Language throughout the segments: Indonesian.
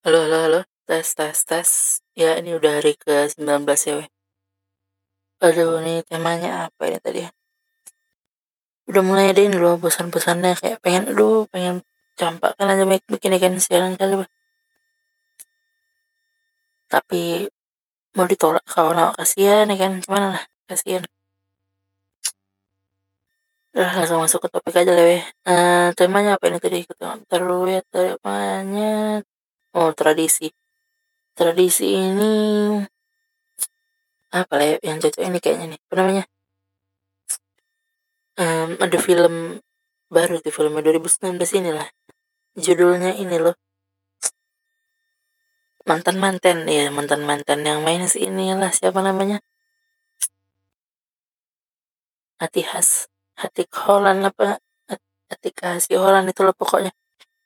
Halo halo halo, tes tes tes. Ya ini udah hari ke-19 ya weh. Aduh ini temanya apa ya tadi ya? Udah mulai ada ini loh bosan-bosannya kayak pengen aduh pengen campakkan aja make bikin ikan siaran kali weh. Tapi mau ditolak kawan awak kasihan ya kan gimana lah kasihan. Udah langsung masuk ke topik aja lah weh. Eh, temanya apa ini tadi kita terus ya temanya oh tradisi. Tradisi ini apa lah ya, yang cocok ini kayaknya nih. Apa namanya? Em, ada film baru tuh filmnya 2019 ini lah. Judulnya ini loh. Mantan mantan ya mantan mantan yang main si inilah siapa namanya? Hati khas hati Holland apa? Hati kasih Holland itu loh pokoknya.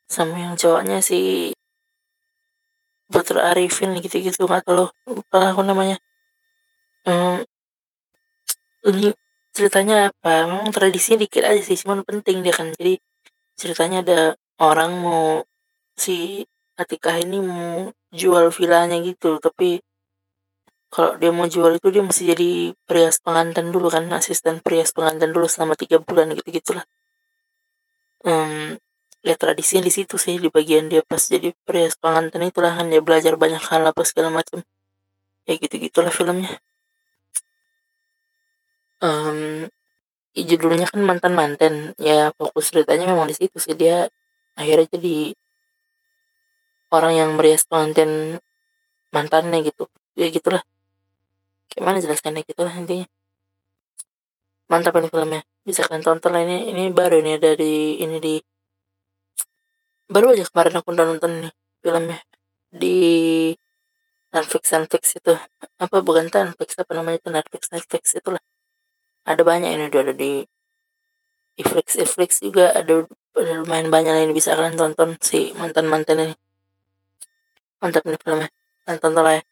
Sama yang cowoknya si Putra Arifin gitu-gitu nggak tahu loh lupa aku namanya. Hmm, ini ceritanya apa? Memang tradisinya dikit aja sih cuman penting dia kan. Jadi ceritanya ada orang mau si Atikah ini mau jual villanya gitu. Tapi kalau dia mau jual itu dia mesti jadi perias pengantin dulu kan asisten perias pengantin dulu selama tiga bulan gitu gitulah hmm, ya tradisinya di situ sih di bagian dia pas jadi perias pengantin itulah kan dia belajar banyak hal apa segala macam. Ya gitu gitulah filmnya. Um, judulnya kan mantan mantan ya fokus ceritanya memang di situ sih. Dia akhirnya jadi orang yang merias pengantin mantannya gitu. Ya gitulah. Gimana jelaskannya gitu lah intinya mantap ini filmnya. Bisa kalian tonton lah. Ini ini baru ini dari ini di baru aja kemarin aku udah nonton nih filmnya di Netflix Netflix itu. Apa bukan Netflix apa namanya itu? Netflix Netflix itulah. Ada banyak ini udah ada di Netflix Netflix juga ada, ada lumayan banyak ini bisa kalian tonton si mantan mantan ini. Mantap nih filmnya. Kalian tonton lah ya